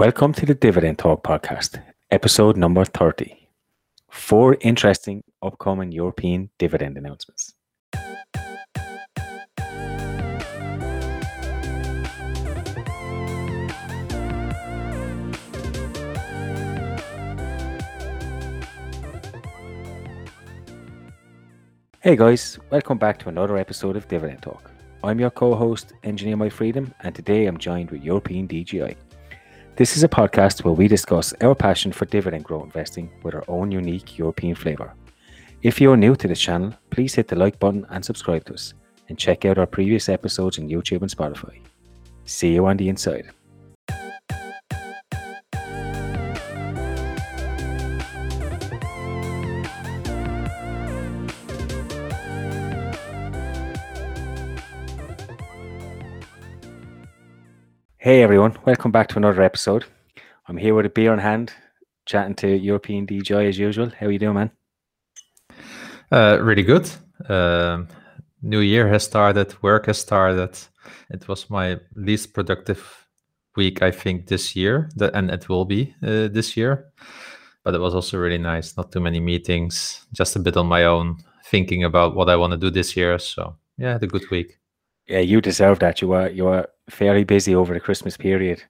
Welcome to the Dividend Talk podcast, episode number 30. Four interesting upcoming European dividend announcements. Hey guys, welcome back to another episode of Dividend Talk. I'm your co host, Engineer My Freedom, and today I'm joined with European DGI. This is a podcast where we discuss our passion for dividend growth investing with our own unique European flavour. If you are new to this channel, please hit the like button and subscribe to us, and check out our previous episodes on YouTube and Spotify. See you on the inside. Hey everyone, welcome back to another episode. I'm here with a beer in hand, chatting to European DGI as usual. How are you doing, man? Uh, really good. Um, new year has started, work has started. It was my least productive week, I think, this year, and it will be uh, this year. But it was also really nice. Not too many meetings, just a bit on my own, thinking about what I want to do this year. So yeah, had a good week. Yeah, you deserve that. You were you were fairly busy over the Christmas period,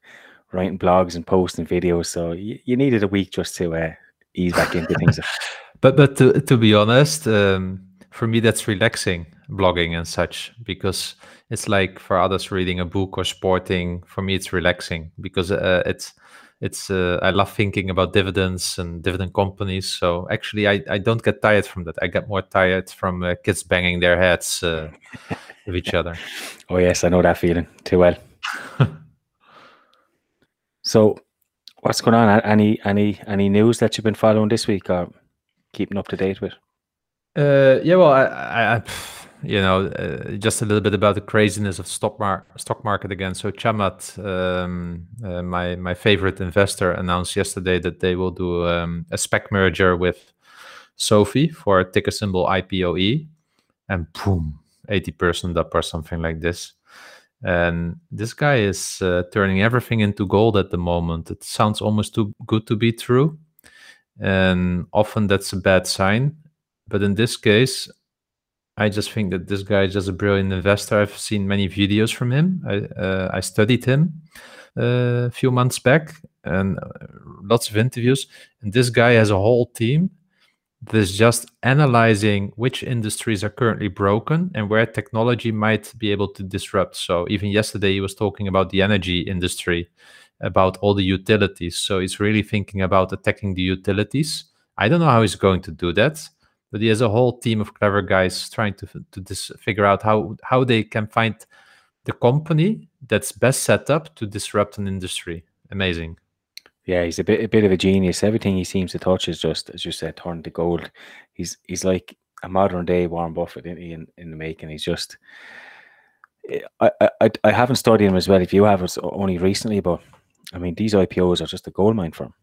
writing blogs and posting videos. So you, you needed a week just to uh, ease back into things. but but to to be honest, um, for me that's relaxing blogging and such because it's like for others reading a book or sporting. For me, it's relaxing because uh, it's it's uh, I love thinking about dividends and dividend companies. So actually, I, I don't get tired from that. I get more tired from uh, kids banging their heads uh, with each other. Oh yes, I know that feeling too well. so, what's going on? Any any any news that you've been following this week or keeping up to date with? Uh, yeah, well, I, I, I you know, uh, just a little bit about the craziness of stock mar- stock market again. So Chamath, um, uh, my my favorite investor, announced yesterday that they will do um, a SPAC merger with SoFi for a ticker symbol IPOE, and boom, eighty percent up or something like this. And this guy is uh, turning everything into gold at the moment. It sounds almost too good to be true, and often that's a bad sign. But in this case, I just think that this guy is just a brilliant investor. I've seen many videos from him. I, uh, I studied him uh, a few months back and uh, lots of interviews. And this guy has a whole team that is just analyzing which industries are currently broken and where technology might be able to disrupt. So even yesterday, he was talking about the energy industry, about all the utilities. So he's really thinking about attacking the utilities. I don't know how he's going to do that but he has a whole team of clever guys trying to to dis- figure out how how they can find the company that's best set up to disrupt an industry. Amazing. Yeah, he's a bit a bit of a genius. Everything he seems to touch is just, as you said, turned to gold. He's he's like a modern day Warren Buffett in in, in the making. He's just. Eh, I, I I haven't studied him as well. If you have, it's only recently, but I mean, these IPOs are just a gold mine for him,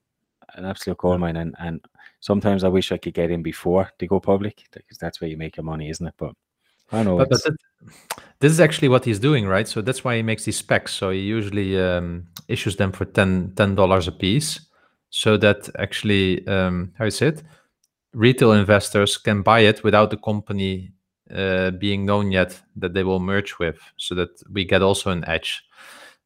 an absolute gold mine, and and sometimes I wish I could get in before they go public because that's where you make your money, isn't it? But I know. But, but this is actually what he's doing, right? So that's why he makes these SPACs. So he usually um, issues them for 10 dollars a piece, so that actually, um, how is it? Retail investors can buy it without the company uh, being known yet that they will merge with, so that we get also an edge.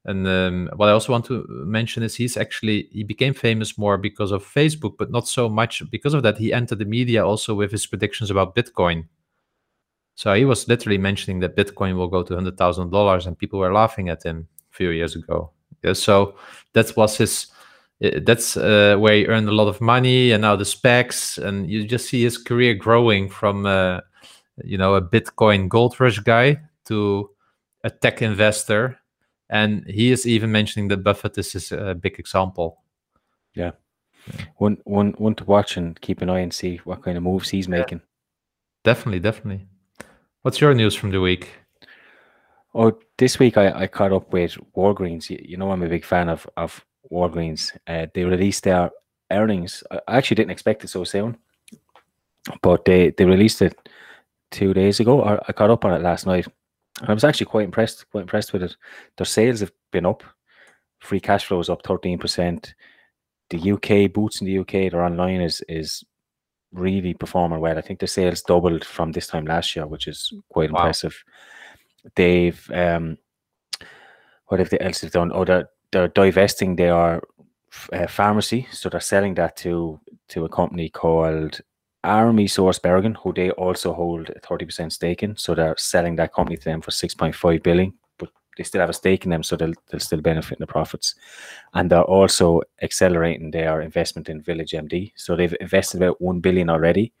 And um, what I also want to mention is he's actually he became famous more because of Facebook, but not so much because of that. He entered the media also with his predictions about Bitcoin. So he was literally mentioning that Bitcoin will go to hundred thousand dollars, and people were laughing at him a few years ago. Yeah, so that was his. That's uh, where he earned a lot of money, and now the SPACs, and you just see his career growing from, uh, you know, a Bitcoin gold rush guy to a tech investor and he is even mentioning that Buffett is a big example. Yeah. yeah. One, one, one to watch and keep an eye and see what kind of moves he's yeah. making. Definitely, definitely. What's your news from the week? Oh, this week I, I caught up with Walgreens. You, you know, I'm a big fan of of Walgreens. Uh, they released their earnings. I actually didn't expect it so soon, but they they released it two days ago. I, I caught up on it last night And I was actually quite impressed, quite impressed with it. Their sales have been up free cash flow is up 13%. The UK boots in the UK, they're online is is really performing well. I think the sales doubled from this time last year, which is quite wow. impressive. They've um, what have they else have done? Oh, they're, they're divesting their uh, pharmacy, so they're selling that to to a company called AmerisourceBergen, who they also hold a thirty percent stake in. So they're selling that company to them for six point five billion, they still have a stake in them, so they'll they'll still benefit in the profits. And they're also accelerating their investment in Village MD. So they've invested about one billion already.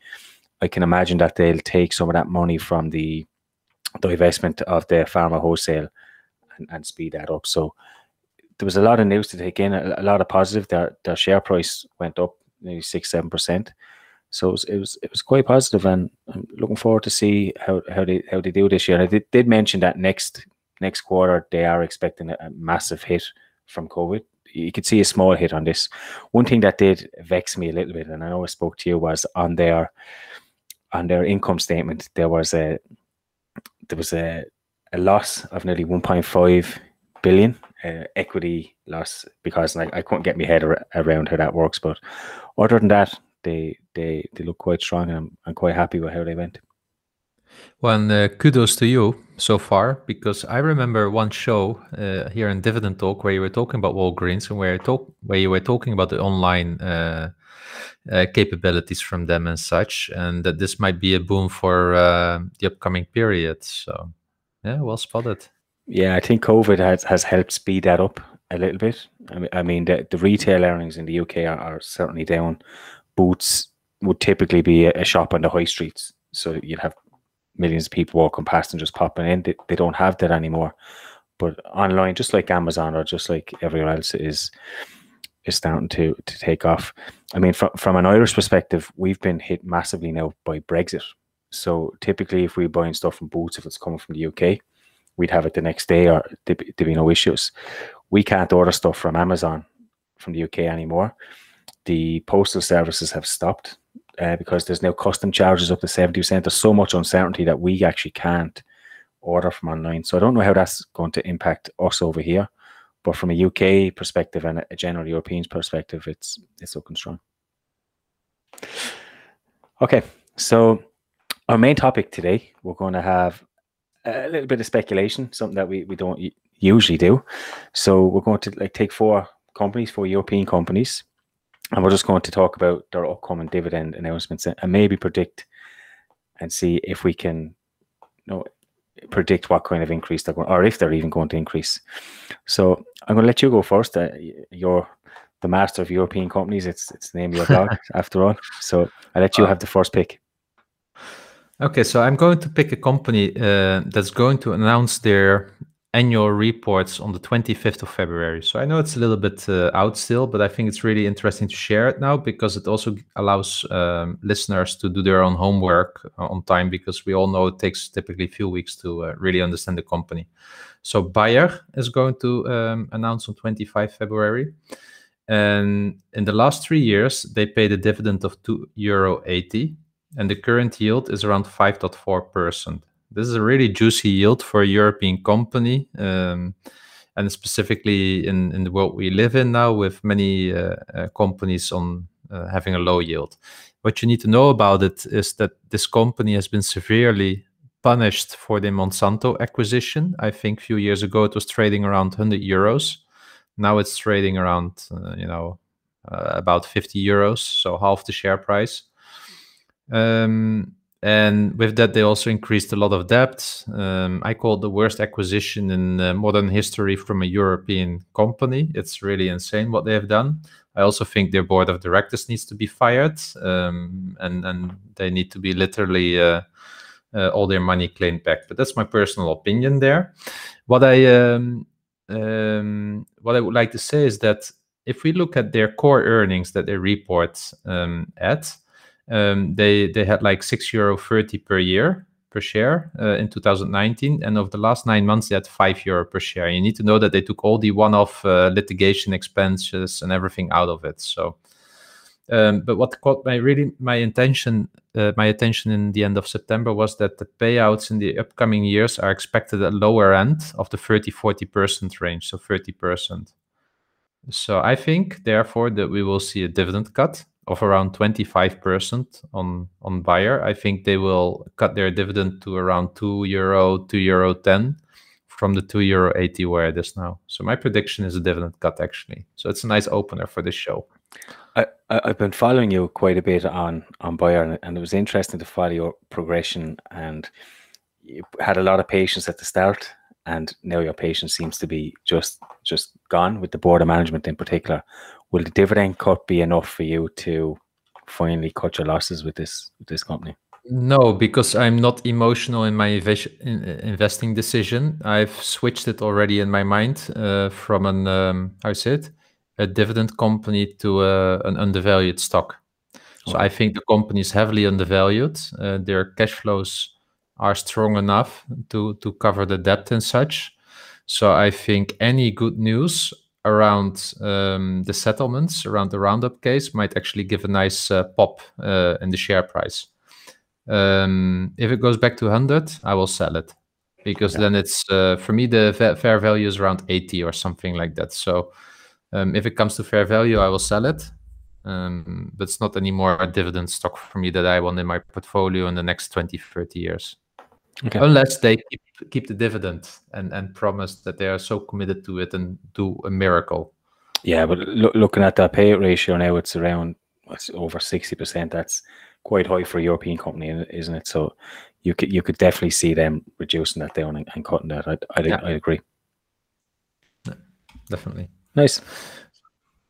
I can imagine that they'll take some of that money from the the investment of the pharma wholesale and, and speed that up. So there was a lot of news to take in, a, a lot of positive. Their their share price went up maybe six seven percent. So it was, it was, it was quite positive, and I'm looking forward to see how, how they how they do this year. And I did, did mention that next next quarter they are expecting a, massive hit from COVID. You could see a small hit on this. One thing that did vex me a little bit, and I know I spoke to you, was on their on their income statement there was a there was a, a loss of nearly 1.5 billion uh, equity loss because like I couldn't get my head ar- around how that works. But other than that, they they they look quite strong, and I'm, I'm quite happy with how they went. Well, uh, kudos to you so far because I remember one show uh, here in Dividend Talk where you were talking about Walgreens and where talk where you were talking about the online uh, uh capabilities from them and such, and that this might be a boom for uh, the upcoming period. So, yeah, well spotted. Yeah, I think COVID has, has helped speed that up a little bit. I mean, I mean the, the retail earnings in the UK are, are certainly down. Boots would typically be a, a, shop on the high streets. So you'd have millions of people walking past and just popping in. They, they don't have that anymore. But online, just like Amazon or just like everywhere else, is is starting to to take off. I mean, from from an Irish perspective, we've been hit massively now by Brexit. So typically, if we're buying stuff from Boots, if it's coming from the UK, we'd have it the next day or there'd be, there'd be no issues. We can't order stuff from Amazon from the UK anymore. The postal services have stopped uh, because there's now custom charges up to 70%. There's so much uncertainty that we actually can't order from online. So I don't know how that's going to impact us over here. But from a UK perspective and a general European perspective, it's it's looking strong. Okay, so our main topic today, we're going to have a little bit of speculation, something that we, we don't usually do. So we're going to like take four companies, four European companies, and we're just going to talk about their upcoming dividend announcements and maybe predict and see if we can you know predict what kind of increase they're going or if they're even going to increase. So I'm going to let you go first. Uh, you're the master of European companies. It's it's the name of your blog after all. So I let you uh, have the first pick. Okay, so I'm going to pick a company uh, that's going to announce their annual reports on the 25th of February. So I know it's a little bit uh, out still, but I think it's really interesting to share it now because it also allows um, listeners to do their own homework uh, on time because we all know it takes typically a few weeks to uh, really understand the company. So Bayer is going to um, announce on 25 February. And in the last three years, they paid a dividend of 2 euro 80 and the current yield is around 5.4%. This is a really juicy yield for a European company, um, and specifically in, in the world we live in now, with many uh, uh, companies on uh, having a low yield. What you need to know about it is that this company has been severely punished for the Monsanto acquisition. I think a few years ago it was trading around 100 euros. Now it's trading around, uh, you know, uh, about 50 euros, so half the share price. Um, and with that, they also increased a lot of debt. Um, I call it the worst acquisition in uh, modern history from a European company. It's really insane what they have done. I also think their board of directors needs to be fired, um, and and they need to be literally uh, uh, all their money claimed back. But that's my personal opinion there. What I um, um what I would like to say is that if we look at their core earnings that they report um, at, um, they they had like six euro thirty per year per share uh, in 2019, and over the last nine months they had five euro per share. You need to know that they took all the one-off uh, litigation expenses and everything out of it. So, um, but what caught my really my intention uh, my attention in the end of September was that the payouts in the upcoming years are expected at lower end of the 30 40 percent range, so 30 percent. So I think, therefore, that we will see a dividend cut of around 25% on on Bayer. I think they will cut their dividend to around 2 euro, 2 euro 10 from the 2 euro 80 where it is now. So my prediction is a dividend cut actually. So it's a nice opener for this show. I, I've been following you quite a bit on on Bayer, and it was interesting to follow your progression. And you had a lot of patience at the start, and now your patience seems to be just just gone with the board of management in particular. Will the dividend cut be enough for you to finally cut your losses with this with this company? No, because I'm not emotional in my in, investing decision. I've switched it already in my mind uh, from an um, how is it a dividend company to uh, an undervalued stock. So I think the company is heavily undervalued. Uh, their cash flows are strong enough to to cover the debt and such. So I think any good news around um, the settlements around the Roundup case might actually give a nice uh, pop uh, in the share price. Um, if it goes back to 100, I will sell it because yeah. then it's uh, for me the fair value is around 80 or something like that. So um, if it comes to fair value, I will sell it. Um, but it's not anymore a dividend stock for me that I want in my portfolio in the next 20, 30 years. Okay. Unless they keep, keep the dividend and, and promise that they are so committed to it and do a miracle. Yeah, but lo- looking at that payout ratio now, it's around it's over 60%. That's quite high for a European company, isn't it? So you could you could definitely see them reducing that down and, and cutting that. I I, yeah. I agree. Definitely. Nice.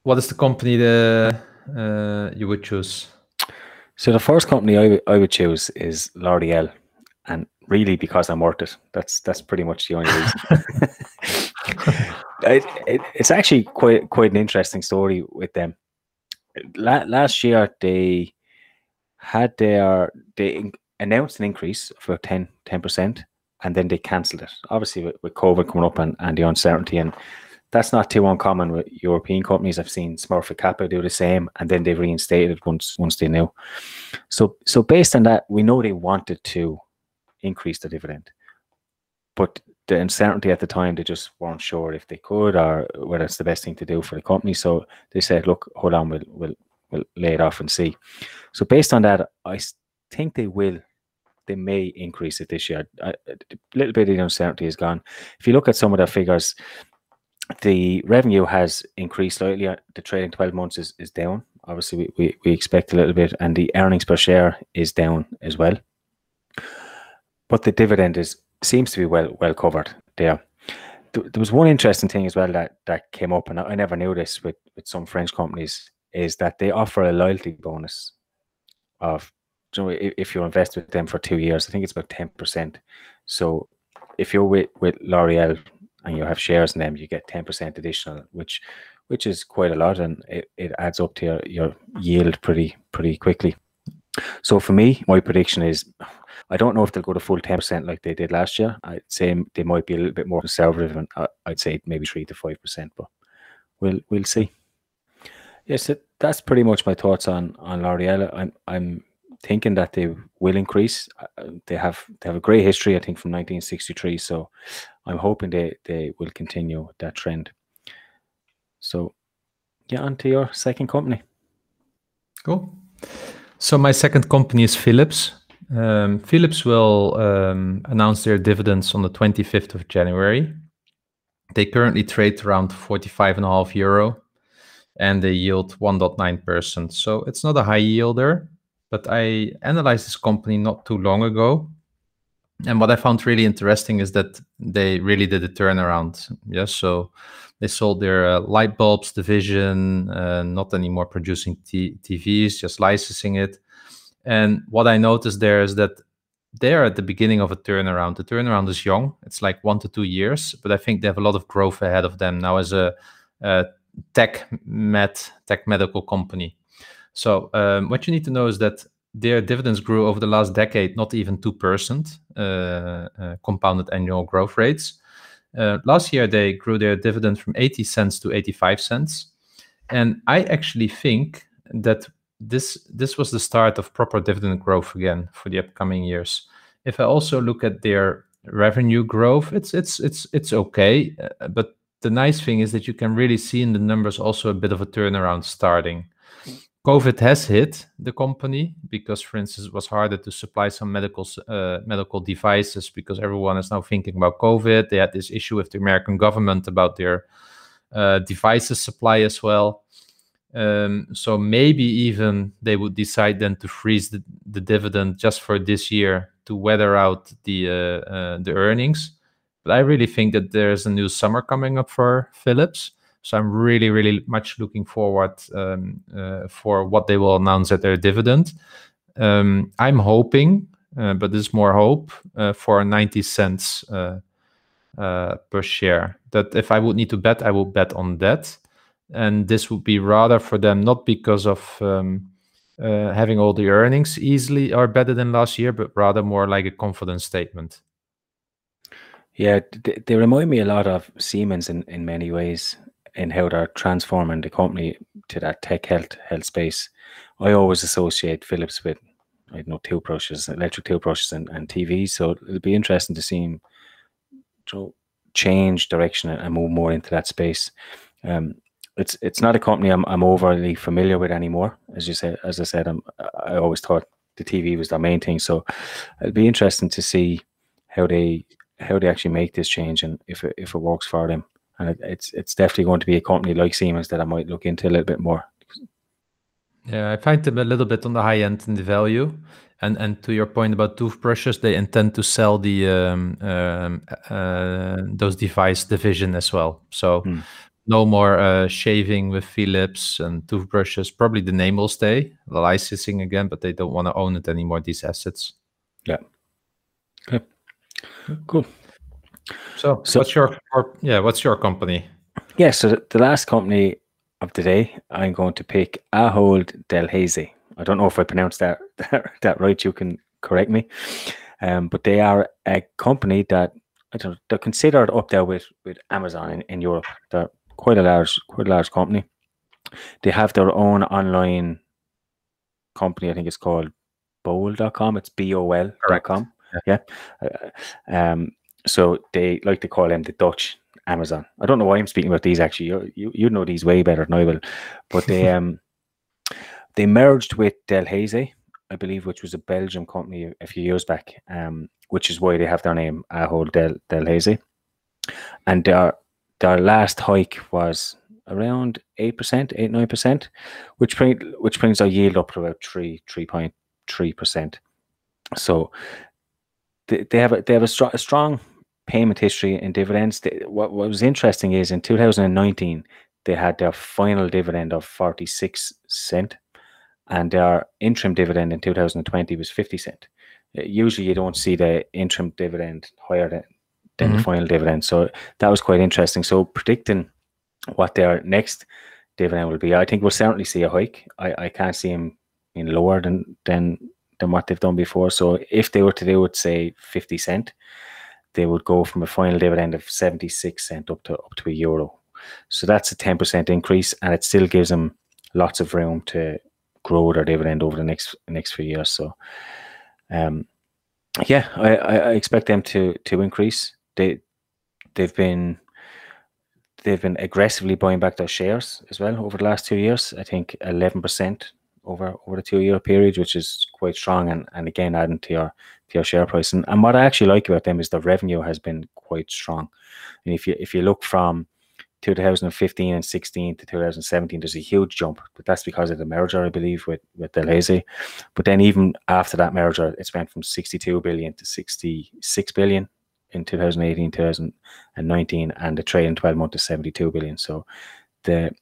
What is the company that uh, you would choose? So the first company I, w- I would choose is L'Oreal, and really because I'm worth it. That's that's pretty much the only reason. it, it, it's actually quite quite an interesting story with them. La- last year they had their they announced an increase for 10 percent, and then they cancelled it. Obviously, with, with COVID coming up and, and the uncertainty, and that's not too uncommon with European companies. I've seen Smurfit Kappa do the same, and then they reinstated once once they knew. So so based on that, we know they wanted to increase the dividend, but the uncertainty at the time, they just weren't sure if they could or whether it's the best thing to do for the company. So they said, "Look, hold on, we'll we'll we'll lay it off and see." So based on that, I think they will. They may increase it this year. A little bit of the uncertainty is gone. If you look at some of the figures, the revenue has increased slightly. Uh, the trading 12 months is, is down. Obviously, we, we, we expect a little bit, and the earnings per share is down as well. But the dividend is seems to be well well covered there. There was one interesting thing as well that, that came up, and I never knew this with, with some French companies, is that they offer a loyalty bonus of you know, if you invest with them for two years, I think it's about 10%. So if you're with, with L'Oreal and you have shares in them, you get 10% additional, which which is quite a lot and it, it adds up to your, your yield pretty pretty quickly. So for me, my prediction is I don't know if they'll go to full 10% like they did last year. I'd say they might be a little bit more conservative and I'd say maybe 3 to 5%, but we'll we'll see. Yes, that's pretty much my thoughts on on L'Oreal. I'm I'm thinking that they will increase. Uh, they have they have a great history, I think, from 1963. So I'm hoping they they will continue that trend. So, yeah, on to your second company. Cool. So my second company is Philips. Um, Philips will um, announce their dividends on the 25th of January. They currently trade around 45.5 euro and they yield 1.9%. So it's not a high yielder, but I analyzed this company not too long ago. And what I found really interesting is that they really did a turnaround. Yes, so they sold their uh, light bulbs division, uh, not anymore producing t- TVs, just licensing it. And what I noticed there is that they're at the beginning of a turnaround. The turnaround is young; it's like one to two years, but I think they have a lot of growth ahead of them now as a, a tech med tech medical company. So um, what you need to know is that their dividends grew over the last decade, not even two percent uh, uh, compounded annual growth rates. Uh, last year they grew their dividend from 80 cents to 85 cents, and I actually think that this this was the start of proper dividend growth again for the upcoming years. If I also look at their revenue growth, it's it's it's it's okay, uh, but the nice thing is that you can really see in the numbers also a bit of a turnaround starting. COVID has hit the company because, for instance, it was harder to supply some medical uh, medical devices because everyone is now thinking about COVID. They had this issue with the American government about their uh, devices supply as well. Um, so maybe even they would decide then to freeze the, the dividend just for this year to weather out the uh, uh the earnings. But I really think that there's a new summer coming up for Philips. So I'm really, really much looking forward um, uh, for what they will announce at their dividend. Um, I'm hoping, uh, but this is more hope, uh, for 90 cents uh, uh, per share. That if I would need to bet, I will bet on that. And this would be rather for them, not because of um, uh, having all the earnings easily or better than last year, but rather more like a confidence statement. Yeah, they, they remind me a lot of Siemens in, in many ways in how they're transforming the company to that tech health health space. I always associate Philips with I don't know toothbrushes, electric toothbrushes, and, and TVs. So it'll be interesting to see them change direction and move more into that space. Um, it's it's not a company I'm I'm overly familiar with anymore. As you said, as I said, I'm, I always thought the TV was the main thing. So it'll be interesting to see how they how they actually make this change and if it, if it works for them. And it, it's it's definitely going to be a company like Siemens that I might look into a little bit more. Yeah, I find them a little bit on the high end in the value. And and to your point about toothbrushes, they intend to sell the um, um, uh, those device division as well. So hmm. no more uh, shaving with Philips and toothbrushes. Probably the name will stay, the licensing again, but they don't want to own it anymore. These assets. Yeah. Okay. Cool. So, so what's your yeah? What's your company? Yeah. So the, last company of the day, I'm going to pick Ahold Delhaize. I don't know if I pronounced that that, that right. You can correct me. Um, but they are a company that I don't. They're considered up there with with Amazon in, in Europe. They're quite a large quite a large company. They have their own online company. I think it's called Bol.com. It's B O L.com. Yeah. Uh, um, so they like to call them the Dutch Amazon. I don't know why I'm speaking about these actually. You you, you know these way better than I will. But they um they merged with Delhaize, I believe, which was a Belgian company a few years back. Um, which is why they have their name Ahold Del Delhaize. And their their last hike was around eight percent, eight nine percent, which bring which brings our yield up to about three three point three percent. So they, they have a they have a, str- a strong payment history and dividends. What, what was interesting is in 2019 they had their final dividend of 46 cent and their interim dividend in 2020 was 50 cent. Uh, usually you don't see the interim dividend higher than, than mm-hmm. the final dividend. So that was quite interesting. So predicting what their next dividend will be, I think we'll certainly see a hike. I, I can't see them in lower than than than what they've done before. So if they were to do it, say 50 cent, they would go from a final dividend of 76 cent up to up to a euro. So that's a 10% increase, and it still gives them lots of room to grow their dividend over the next next few years. So, um, yeah, I, I expect them to to increase. They they've been they've been aggressively buying back their shares as well over the last two years. I think 11% over over the two year period, which is quite strong, and, and again adding to your to your share price. And, and what I actually like about them is the revenue has been quite strong. And if you if you look from 2015 and 16 to 2017, there's a huge jump, but that's because of the merger, I believe, with with Delhaize. But then even after that merger, it's went from 62 billion to 66 billion in 2018, 2019, and the trailing 12 month to 72 billion. So the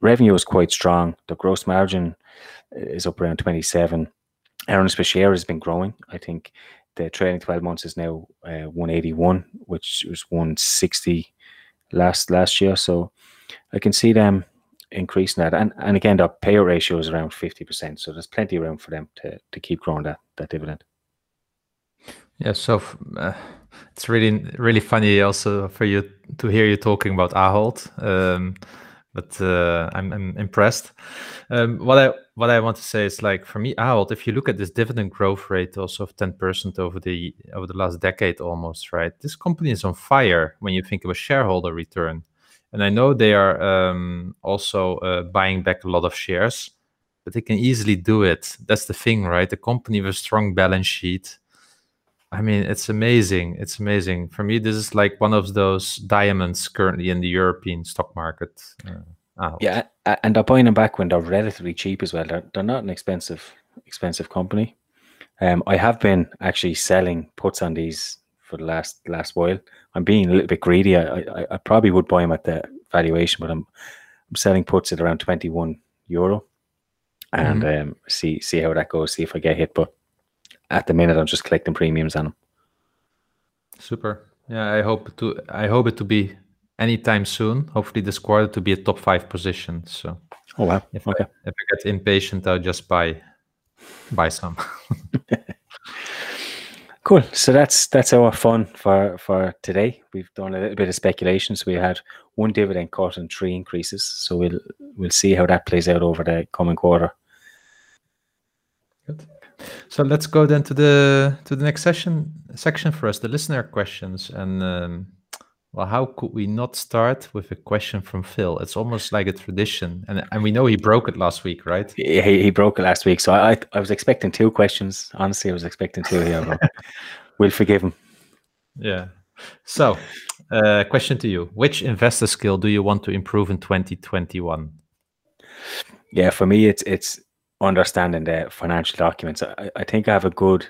revenue is quite strong. The gross margin is up around 27. Earnings per share has been growing. I think the trailing 12 months is now uh, 181, which was 160 last last year. So I can see them increasing that. And and again, the payout ratio is around 50%. So there's plenty of room for them to, to keep growing that, that dividend. Yeah, so uh, it's really really funny also for you to hear you talking about Ahold. Um, but uh, I'm, I'm impressed. Um, what I what I want to say is like for me, Ahold, if you look at this dividend growth rate also of 10% over the over the last decade almost, right? This company is on fire when you think of a shareholder return. and I know they are um, also uh, buying back a lot of shares, but they can easily do it. That's the thing, right? The company with a strong balance sheet. I mean, it's amazing. It's amazing. For me, this is like one of those diamonds currently in the European stock market. Uh, yeah, and they're buying them back when they're relatively cheap as well. They're, they're not an expensive expensive company. Um, I have been actually selling puts on these for the last last while. I'm being a little bit greedy. I, I, I probably would buy them at the valuation, but I'm I'm selling puts at around 21 euro, and mm-hmm. um, see see how that goes. See if I get hit. But at the minute, I'm just collecting premiums on them. Super. Yeah, I hope to I hope it to be anytime soon. Hopefully, this quarter to be a top five position. So. Oh wow! If okay. I, if I get impatient, I'll just buy buy some. cool. So that's that's our fun for for today. We've done a little bit of speculation. So we had one dividend cut and three increases. So we'll we'll see how that plays out over the coming quarter. Good. So let's go then to the to the next session section for us, the listener questions, and um, well, how could we not start with a question from Phil? It's almost like a tradition, and and we know he broke it last week, right? He, he broke it last week, so I I was expecting two questions. Honestly, I was expecting two here. we'll forgive him. Yeah. So, uh, question to you: Which investor skill do you want to improve in 2021? Yeah, for me, it's it's understanding the financial documents. I, I think I have a good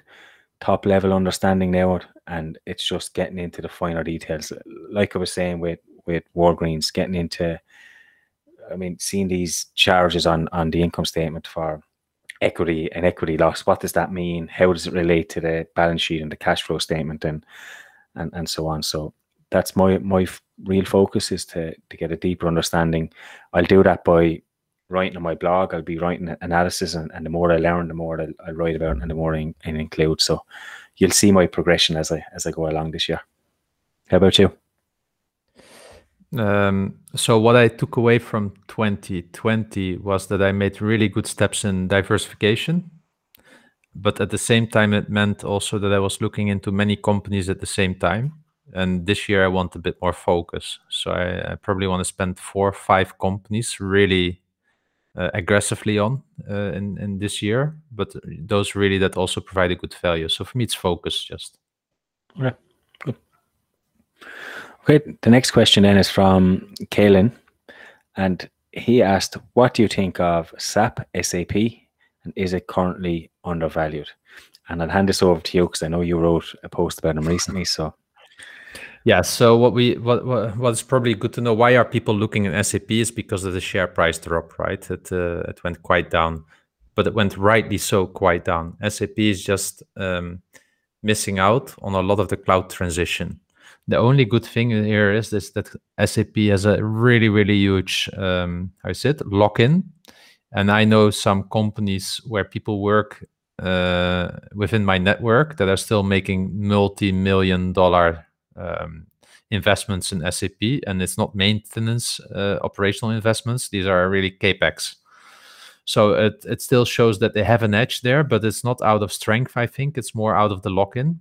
top level understanding now and it's just getting into the finer details. Like I was saying with with Walgreens, getting into, I mean, seeing these charges on on the income statement for equity and equity loss. What does that mean? How does it relate to the balance sheet and the cash flow statement and and and so on? So that's my my real focus is to to get a deeper understanding. I'll do that by writing on my blog. I'll be writing analysis, and, and the more I learn, the more I'll, I'll write about, and the more I, I include. So you'll see my progression as I as I go along this year. How about you? Um, so what I took away from 2020 was that I made really good steps in diversification, but at the same time, it meant also that I was looking into many companies at the same time. And this year, I want a bit more focus. So I, I probably want to spend four or five companies really aggressively on uh, in in this year, but those really that also provide a good value. So for me, it's focus just. Okay, good. Okay, the next question then is from Kalen, and he asked, "What do you think of SAP SAP, and is it currently undervalued?" And I'll hand this over to you because I know you wrote a post about them recently. So yeah. So what we what what is probably good to know why are people looking at SAP is because of the share price drop, right? It uh, it went quite down, but it went rightly so quite down. SAP is just um, missing out on a lot of the cloud transition. The only good thing here is this that SAP has a really really huge um, how is it lock in, and I know some companies where people work uh, within my network that are still making multi-million dollar um, investments in SAP, and it's not maintenance uh, operational investments. These are really capex. So it it still shows that they have an edge there, but it's not out of strength. I think it's more out of the lock-in.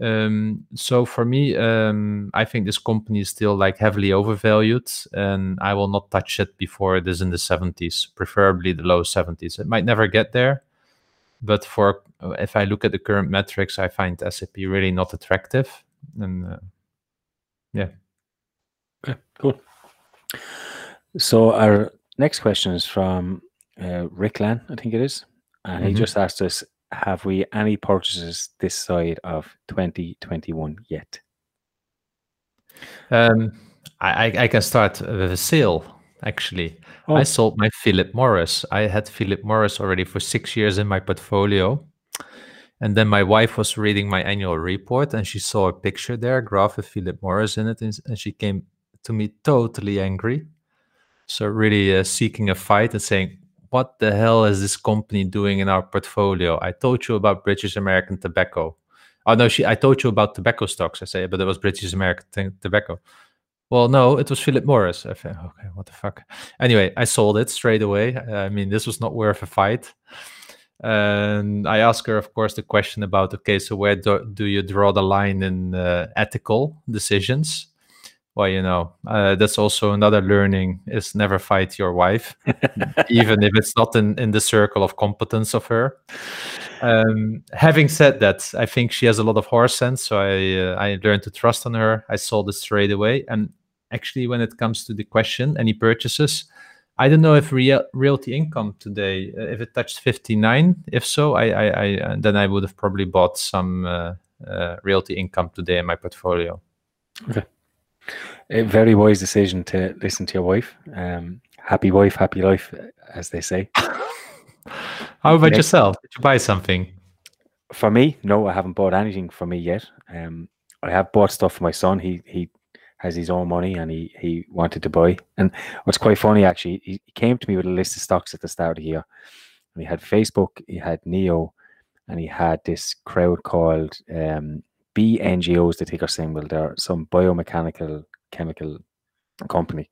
Um, so for me, um, I think this company is still like heavily overvalued, and I will not touch it before it is in the 70s, preferably the low 70s. It might never get there, but for if I look at the current metrics, I find SAP really not attractive and uh, yeah. Okay, cool. So our next question is from uh, Rick Lan, I think it is, and mm-hmm. he just asked us, "Have we any purchases this side of 2021 yet?" Um, I, I can start with a sale. Actually, oh. I sold my Philip Morris. I had Philip Morris already for six years in my portfolio, and then my wife was reading my annual report and she saw a picture there, a graph of Philip Morris in it, and she came to me totally angry. So really uh, seeking a fight and saying, "What the hell is this company doing in our portfolio? I told you about British American Tobacco. Oh no, she I told you about tobacco stocks. I say, but it was British American Tobacco. Well, no, it was Philip Morris. I thought, okay, what the fuck? Anyway, I sold it straight away. I mean, this was not worth a fight. And I ask her, of course, the question about okay, so where do, do you draw the line in uh, ethical decisions? well, you know, uh, that's also another learning is never fight your wife, even if it's not in, in the circle of competence of her. Um, having said that, I think she has a lot of horse sense, so I uh, I learned to trust on her. I saw this straight away, and actually, when it comes to the question, any purchases, I don't know if real, realty income today, uh, if it touched 59. If so, I, I, I uh, then I would have probably bought some uh, uh, realty income today in my portfolio. Okay a very wise decision to listen to your wife. Um, happy wife, happy life, as they say. How about Next, yourself? Did you buy something? For me, no, I haven't bought anything for me yet. Um, I have bought stuff for my son. He he has his own money and he he wanted to buy. And what's quite funny actually, he, he came to me with a list of stocks at the start of the year. And he had Facebook, he had NIO, and he had this crowd called um, BNGOs, the ticker symbol. They're some biomechanical chemical company.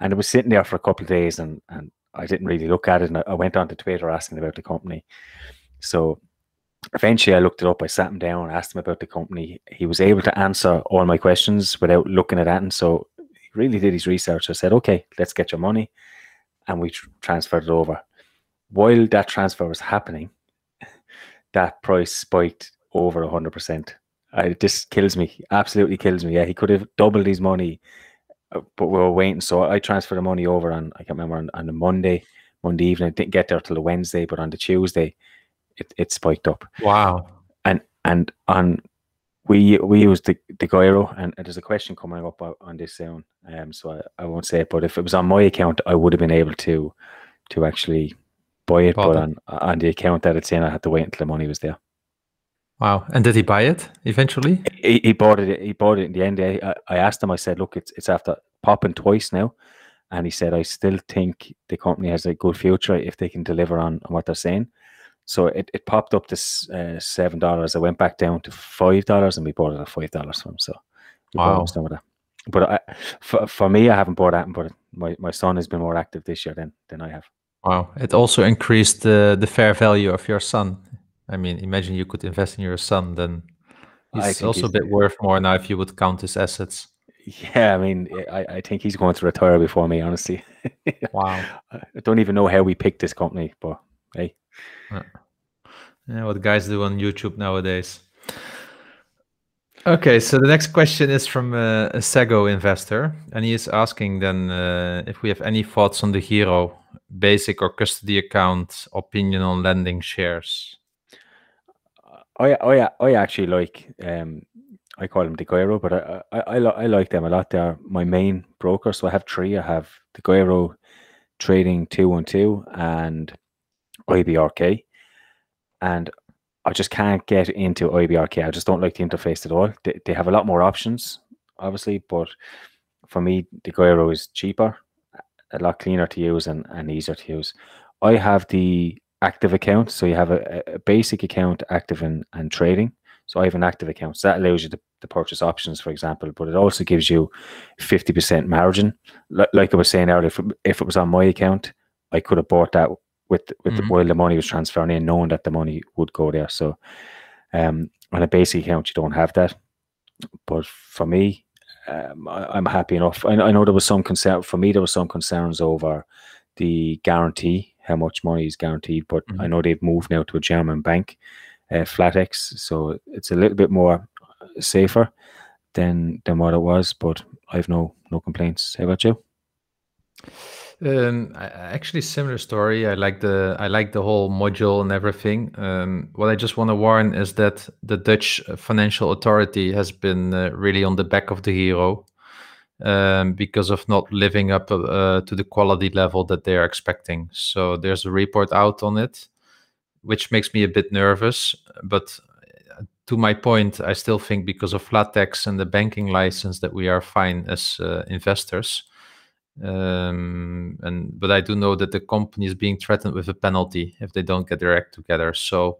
And it was sitting there for a couple of days and, and I didn't really look at it. And I, I went on to Twitter asking about the company. So eventually I looked it up. I sat him down, asked him about the company. He was able to answer all my questions without looking at. And so he really did his research. I said, okay, let's get your money. And we tr- transferred it over. While that transfer was happening, that price spiked over 100% it just kills me. Absolutely kills me. Yeah, he could have doubled his money, uh, but we were waiting. So I transferred the money over on I can't remember on, on the Monday, Monday evening. I didn't get there till the Wednesday, but on the Tuesday, it, it spiked up. Wow. And and on we we use the DEGIRO, and, there's a question coming up on this soon. Um, so I, I won't say it, but if it was on my account, I would have been able to to actually buy it. Bought but it. on on the account that it's in, I had to wait until the money was there. Wow! And did he buy it eventually? He, he bought it. He bought it in the end. I, I asked him. I said, "Look, it's it's after popping twice now," and he said, "I still think the company has a good future if they can deliver on, on what they're saying." So it, it popped up to uh, seven dollars. I went back down to five dollars, and we bought it at five dollars from him. So wow, some of that. But I, for for me, I haven't bought that, but my, my son has been more active this year than than I have. Wow! It also increased the the fair value of your son I mean, imagine you could invest in your son, then he's also he's, a bit worth more now if you would count his assets. Yeah, I mean, I, I think he's going to retire before me, honestly. Wow. I don't even know how we picked this company, but hey. Yeah. what guys do on YouTube nowadays. Okay, so the next question is from uh, a Sego investor, and he is asking then uh, if we have any thoughts on DEGIRO basic or custody account opinion on lending shares. I I I actually like um I call them the DEGIRO, but I I I, I like them a lot. They're my main broker, so I have three. I have the DEGIRO Trading Two One Two and IBRK, and I just can't get into IBRK. I just don't like the interface at all. They, they have a lot more options, obviously, but for me, DEGIRO is cheaper, a lot cleaner to use, and, and easier to use. I have the active account. So you have a, a basic account, active and, and trading. So I have an active account. So that allows you to, to purchase options, for example, but it also gives you 50% margin. L- like I was saying earlier, if, if, it was on my account, I could have bought that with with mm-hmm. the, while the money was transferring in, knowing that the money would go there. So um, on a basic account, you don't have that. But for me, um, I, am happy enough. I, I know there was some concern for me. There was some concerns over the guarantee how much money is guaranteed. But mm-hmm. I know they've moved now to a German bank, uh, FlatEx, so it's a little bit more safer than than what it was. But I've no no complaints. How about you? Um, actually, similar story. I like the I like the whole module and everything. Um, what I just want to warn is that the Dutch Financial Authority has been uh, really on the back of DEGIRO um, because of not living up uh, to the quality level that they are expecting. So there's a report out on it, which makes me a bit nervous. But uh, to my point, I still think because of flatex and the banking license that we are fine as uh, investors. Um, and but I do know that the company is being threatened with a penalty if they don't get their act together. So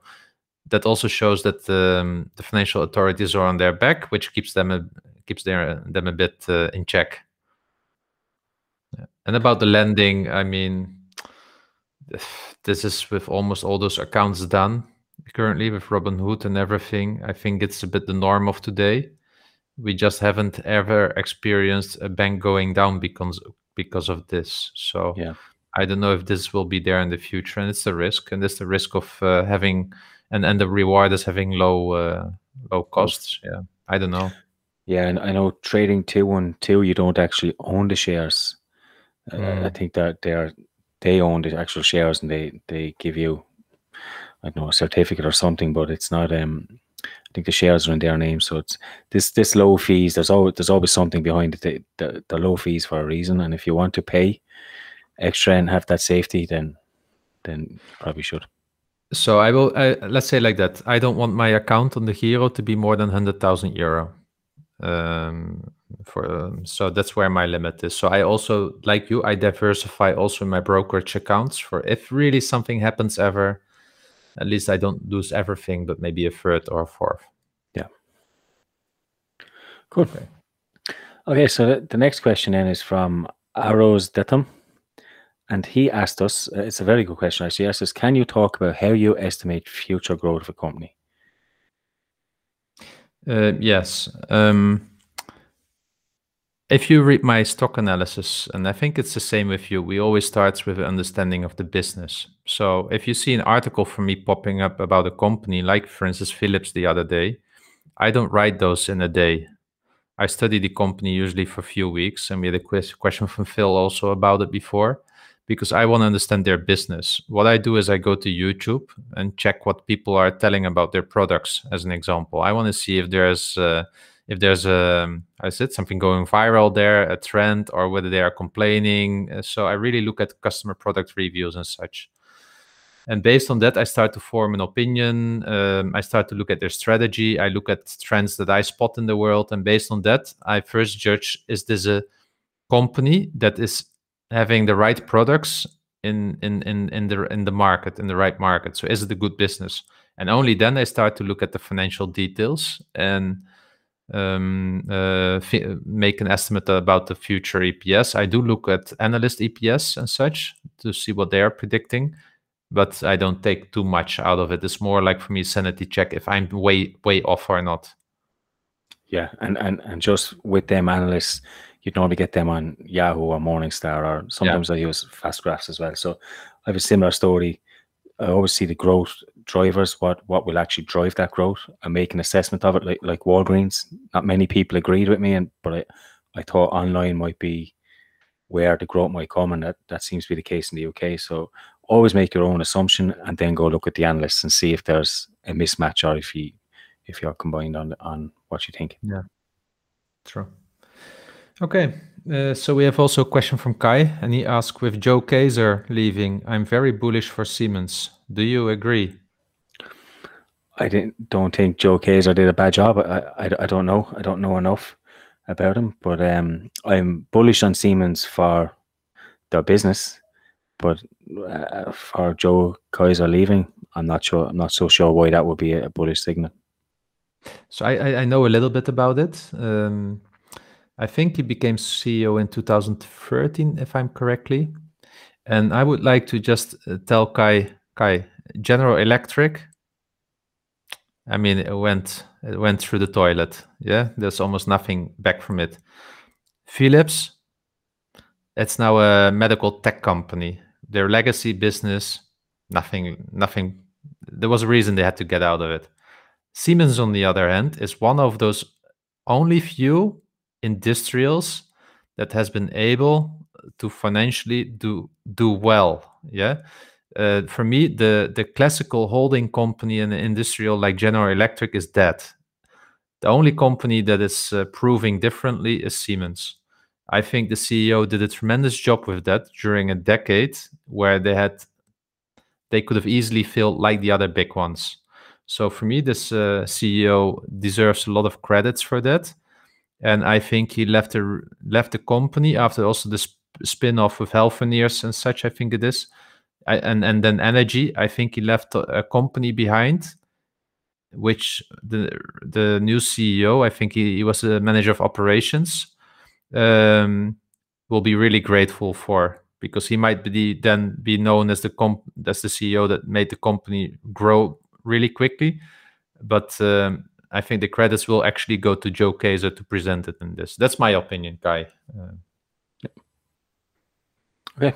that also shows that um, the financial authorities are on their back, which keeps them a, keeps their, them a bit uh, in check. And about the lending, I mean, this is with almost all those accounts done currently with Robinhood and everything. I think it's a bit the norm of today. We just haven't ever experienced a bank going down because because of this. So Yeah. I don't know if this will be there in the future, and it's a risk, and it's the risk of uh, having and and the reward is having low uh, low costs. Yeah, I don't know. Yeah, and I know trading two one two, you don't actually own the shares. Uh, I Mm. think that they are they own the actual shares and they they give you I don't know a certificate or something, but it's not. Um, think the shares are in their name, so it's this this low fees. There's always there's always something behind it. The, the, the low fees for a reason, and if you want to pay extra and have that safety, then then probably should. So I will I, let's say like that. I don't want my account on DEGIRO to be more than hundred thousand euro. Um, for um, so that's where my limit is. So I also like you. I diversify also my brokerage accounts for if really something happens ever. At least I don't lose everything, but maybe a third or a fourth. Good. Okay. Okay, so the, the next question then is from Arrows Detham. And he asked us, uh, it's a very good question actually. He asked us, can you talk about how you estimate future growth of a company? Uh, yes. Um, if you read my stock analysis, and I think it's the same with you, we always start with an understanding of the business. So if you see an article from me popping up about a company, like for instance Philips the other day, I don't write those in a day. I study the company usually for a few weeks, and we had a ques- question from Phil also about it before, because I want to understand their business. What I do is I go to YouTube and check what people are telling about their products. As an example, I want to see if there's uh, if there's a I said something going viral there, a trend, or whether they are complaining. Uh, So I really look at customer product reviews and such. And based on that, I start to form an opinion. Um, I start to look at their strategy. I look at trends that I spot in the world. And based on that, I first judge is this a company that is having the right products in, in, in, in, the, in the market, in the right market? So is it a good business? And only then I start to look at the financial details and um, uh, make an estimate about the future EPS. I do look at analyst EPS and such to see what they are predicting but I don't take too much out of it. It's more like for me sanity check if I'm way way off or not. Yeah, and and and just with them analysts, you'd normally get them on Yahoo or Morningstar, or sometimes I use Fast Graphs as well. So I have a similar story. I always see the growth drivers, what what will actually drive that growth, and make an assessment of it. Like like Walgreens, not many people agreed with me, and but I I thought online might be where the growth might come, and that that seems to be the case in the UK. So always make your own assumption, and then go look at the analysts and see if there's a mismatch or if you if you're combined on on what you think. Yeah, true. Okay, uh, so we have also a question from Kai, and he asks, with Joe Kaeser leaving, I'm very bullish for Siemens. Do you agree? I didn't don't think Joe Kaeser did a bad job. I, I, I don't know. I don't know enough about him, but um, I'm bullish on Siemens for their business. But uh, for Joe Kaeser leaving, I'm not sure. I'm not so sure why that would be a bullish signal. So I, I, I know a little bit about it. Um, I think he became CEO in 2013, if I'm correctly. And I would like to just uh, tell Kai, Kai, General Electric. I mean, it went it went through the toilet. Yeah, there's almost nothing back from it. Philips, it's now a medical tech company. Their legacy business, nothing, nothing. There was a reason they had to get out of it. Siemens, on the other hand, is one of those only few industrials that has been able to financially do do well. Yeah. Uh, for me, the the classical holding company and industrial like General Electric is dead. The only company that is uh, proving differently is Siemens. I think the CEO did a tremendous job with that during a decade where they had they could have easily failed like the other big ones. So for me, this uh, CEO deserves a lot of credits for that, and I think he left the left the company after also the sp- spin-off with Healthineers and such. I think it is, I, and and then energy. I think he left a, company behind, which the the new CEO. I think he, he was a manager of operations. Um, will be really grateful for because he might be then be known as the comp as the CEO that made the company grow really quickly. But um, I think the credits will actually go to Joe Kaeser to present it in this. That's my opinion, Guy. Okay.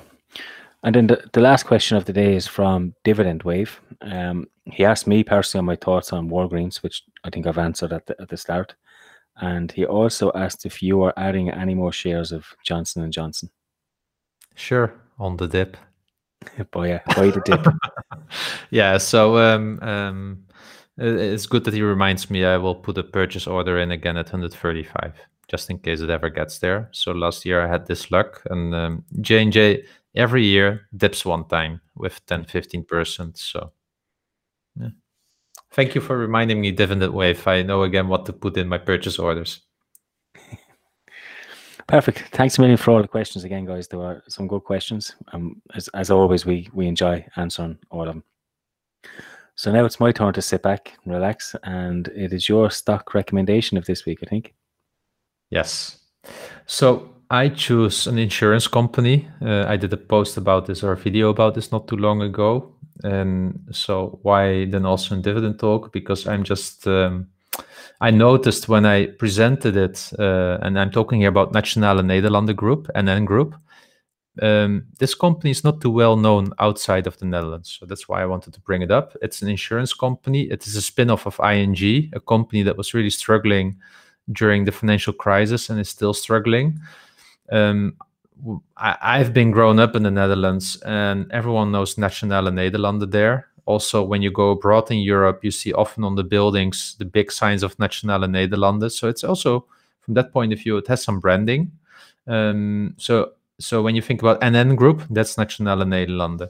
And then the, the last question of the day is from Dividend Wave. Um, he asked me personally on my thoughts on Walgreens, which I think I've answered at the, at the start. And he also asked if you are adding any more shares of Johnson and Johnson. Sure, on the dip. Boy, yeah, buy the dip. yeah. So um, um, it's good that he reminds me. I will put a purchase order in again at 135, just in case it ever gets there. So last year I had this luck, and um, J and J every year dips one time with 10, 15 percent. So yeah. Thank you for reminding me, Dividend Wave. I know again what to put in my purchase orders. Perfect. Thanks a million for all the questions again, guys. There were some good questions. Um, as, as always, we we enjoy answering all of them. So now it's my turn to sit back, relax, and it is your stock recommendation of this week, I think. Yes. So I choose an insurance company. Uh, I did a post about this or a video about this not too long ago. And so why then also in dividend talk? Because I'm just um, I noticed when I presented it, uh, and I'm talking here about Nationale Nederlanden Group, NN Group. Um, this company is not too well known outside of the Netherlands, so that's why I wanted to bring it up. It's an insurance company. It is a spin-off of ING, a company that was really struggling during the financial crisis and is still struggling. Um, I, have been grown up in the Netherlands, and everyone knows Nationale Nederlanden there. Also, when you go abroad in Europe, you see often on the buildings the big signs of Nationale Nederlanden. So it's also, from that point of view, it has some branding. Um, so, so when you think about NN Group, that's Nationale Nederlanden.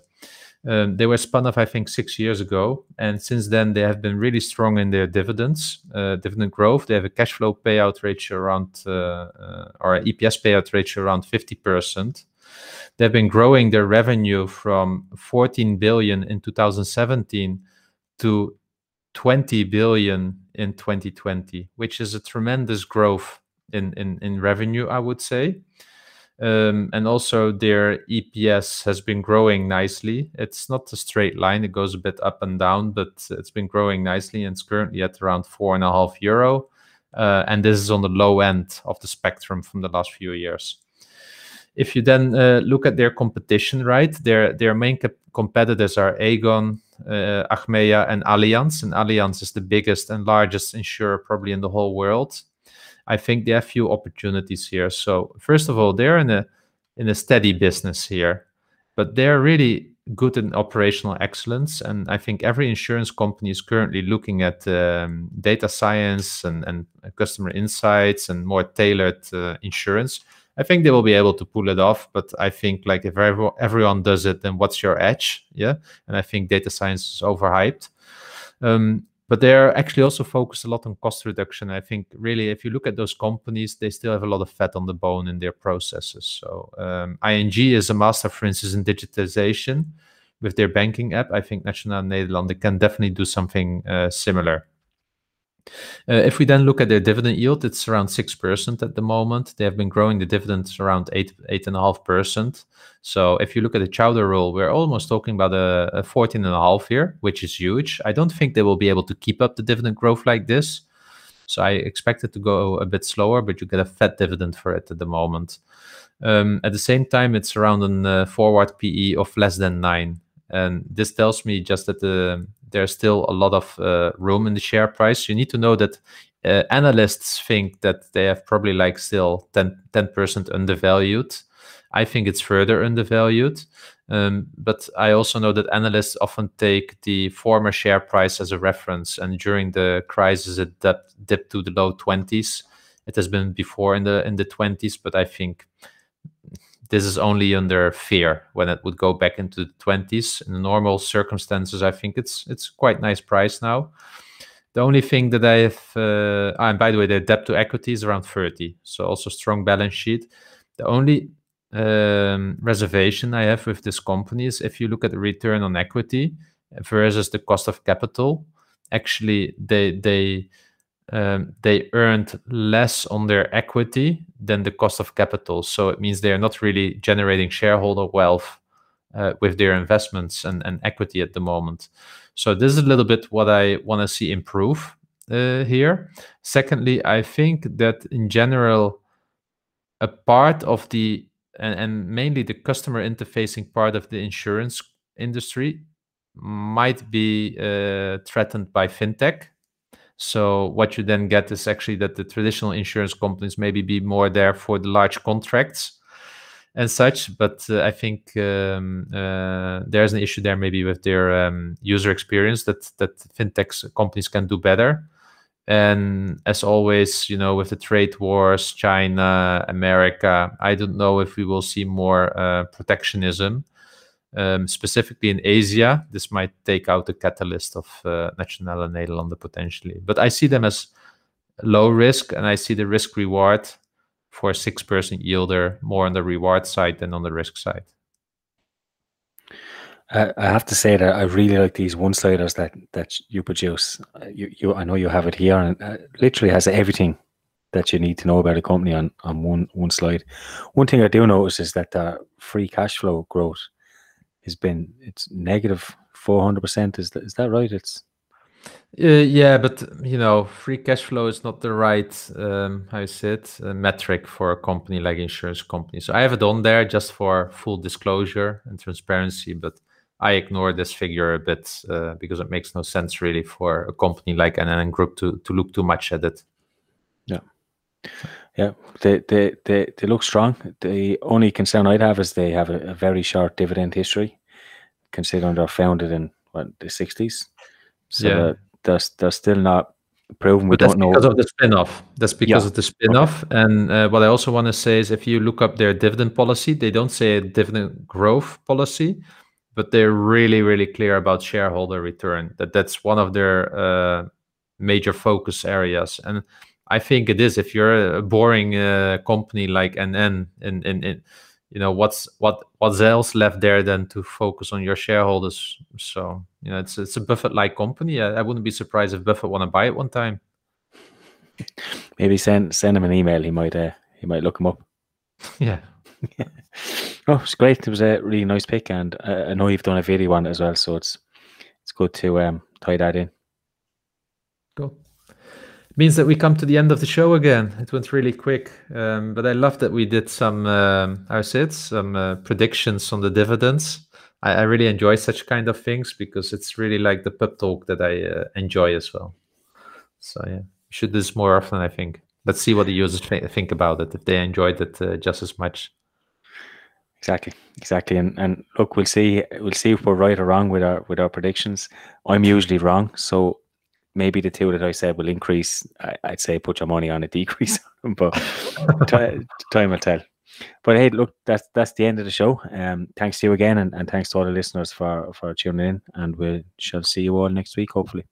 Um, they were spun off, I think, six years ago, and since then they have been really strong in their dividends, uh, dividend growth. They have a cash flow payout ratio around, uh, uh, or EPS payout ratio around fifty percent. They've been growing their revenue from 14 billion in 2017 to 20 billion in 2020, which is a tremendous growth in in, in revenue, I would say. Um, and also their EPS has been growing nicely. It's not a straight line; it goes a bit up and down, but it's been growing nicely, and it's currently at around four and a half euro. Uh, and this is on the low end of the spectrum from the last few years. If you then uh, look at their competition, right, their their main competitors are Aegon, uh, Achmea, and Allianz. And Allianz is the biggest and largest insurer probably in the whole world. I think there are a few opportunities here. So first of all, they're in a in a steady business here, but they're really good in operational excellence. And I think every insurance company is currently looking at um, data science and, and customer insights and more tailored uh, insurance. I think they will be able to pull it off, but I think like if everyone, everyone does it, then what's your edge? Yeah, and I think data science is overhyped. Um, but they're actually also focused a lot on cost reduction. I think really, if you look at those companies, they still have a lot of fat on the bone in their processes. So um, ING is a master, for instance, in digitization with their banking app. I think Nationale Nederlanden can definitely do something uh, similar. Uh, if we then look at their dividend yield, it's around 6% at the moment. They have been growing the dividends around 8, 8.5%. So if you look at the Chowder rule, we're almost talking about a, a 14.5 here, which is huge. I don't think they will be able to keep up the dividend growth like this. So I expect it to go a bit slower, but you get a fat dividend for it at the moment. Um, at the same time, it's around a uh, forward PE of less than 9. And this tells me just that the there's still a lot of uh, room in the share price. You need to know that uh, analysts think that they have probably like still 10 percent undervalued. I think it's further undervalued. Um, but I also know that analysts often take the former share price as a reference, and during the crisis, it dipped, dipped to the low 20s. It has been before in the in the 20s, but I think this is only under fear when it would go back into the 20s in normal circumstances i think it's it's quite nice price now. The only thing that i have uh, and by the way the debt to equity is around 30 so also strong balance sheet. The only um, reservation i have with this company is if you look at the return on equity versus the cost of capital actually they they um, they earned less on their equity than the cost of capital. So it means they are not really generating shareholder wealth uh, with their investments and, and equity at the moment. So this is a little bit what I want to see improve. uh, here. Secondly, I think that in general, a part of the and, and mainly the customer interfacing part of the insurance industry might be uh, threatened by fintech. So what you then get is actually that the traditional insurance companies maybe be more there for the large contracts and such. But uh, I think um, uh, there's an issue there maybe with their um, user experience that that fintech companies can do better. And as always, you know, with the trade wars, China, America, I don't know if we will see more uh, protectionism. Um, specifically in Asia, this might take out the catalyst of uh, Nationale Nederlanden potentially. But I see them as low risk, and I see the risk reward for a six percent yielder more on the reward side than on the risk side. I have to say that I really like these one sliders that that you produce. Uh, you, you I know you have it here, and it literally has everything that you need to know about a company on on one one slide. One thing I do notice is that the free cash flow growth has been it's negative four hundred percent. Is that is that right? It's uh, yeah, but you know, free cash flow is not the right um, how you say it uh, metric for a company like insurance company. So I have it on there just for full disclosure and transparency, but I ignore this figure a bit uh, because it makes no sense really for a company like NN Group to to look too much at it. Yeah, yeah, they they they, they look strong. The only concern I'd have is they have a, a very short dividend history, considering they're founded in what the sixties. So yeah. they're, they're, they're still not proven. We but don't know because of the spin-off. That's because yeah. of the spin-off. Okay. And uh, what I also want to say is, if you look up their dividend policy, they don't say a dividend growth policy but they're really really clear about shareholder return that that's one of their uh, major focus areas and i think it is if you're a boring uh, company like nn in, in, in you know what's what what's else left there than to focus on your shareholders? So you know it's it's a buffett like company. I, I, wouldn't be surprised if buffett want to buy it one time. Maybe send send him an email. He might uh, he might look him up. Yeah. Oh, it's great. It was a really nice pick, and uh, I know you've done a video on it as well, so it's it's good to um, tie that in. Means that we come to the end of the show again. It went really quick, um, but I love that we did some, um, I said, some uh, predictions on the dividends. I, I, really enjoy such kind of things because it's really like the pub talk that I uh, enjoy as well. So yeah, we should do this more often. I think. Let's see what the users think about it if they enjoyed it uh, just as much. Exactly, exactly, and and look, we'll see. We'll see if we're right or wrong with our with our predictions. I'm usually wrong, so maybe the two that I said will increase. I, would say put your money on a decrease, but time will tell. But hey, look, that's that's the end of the show. Um, thanks to you again, and, and thanks to all the listeners for for tuning in, and we shall see you all next week, hopefully.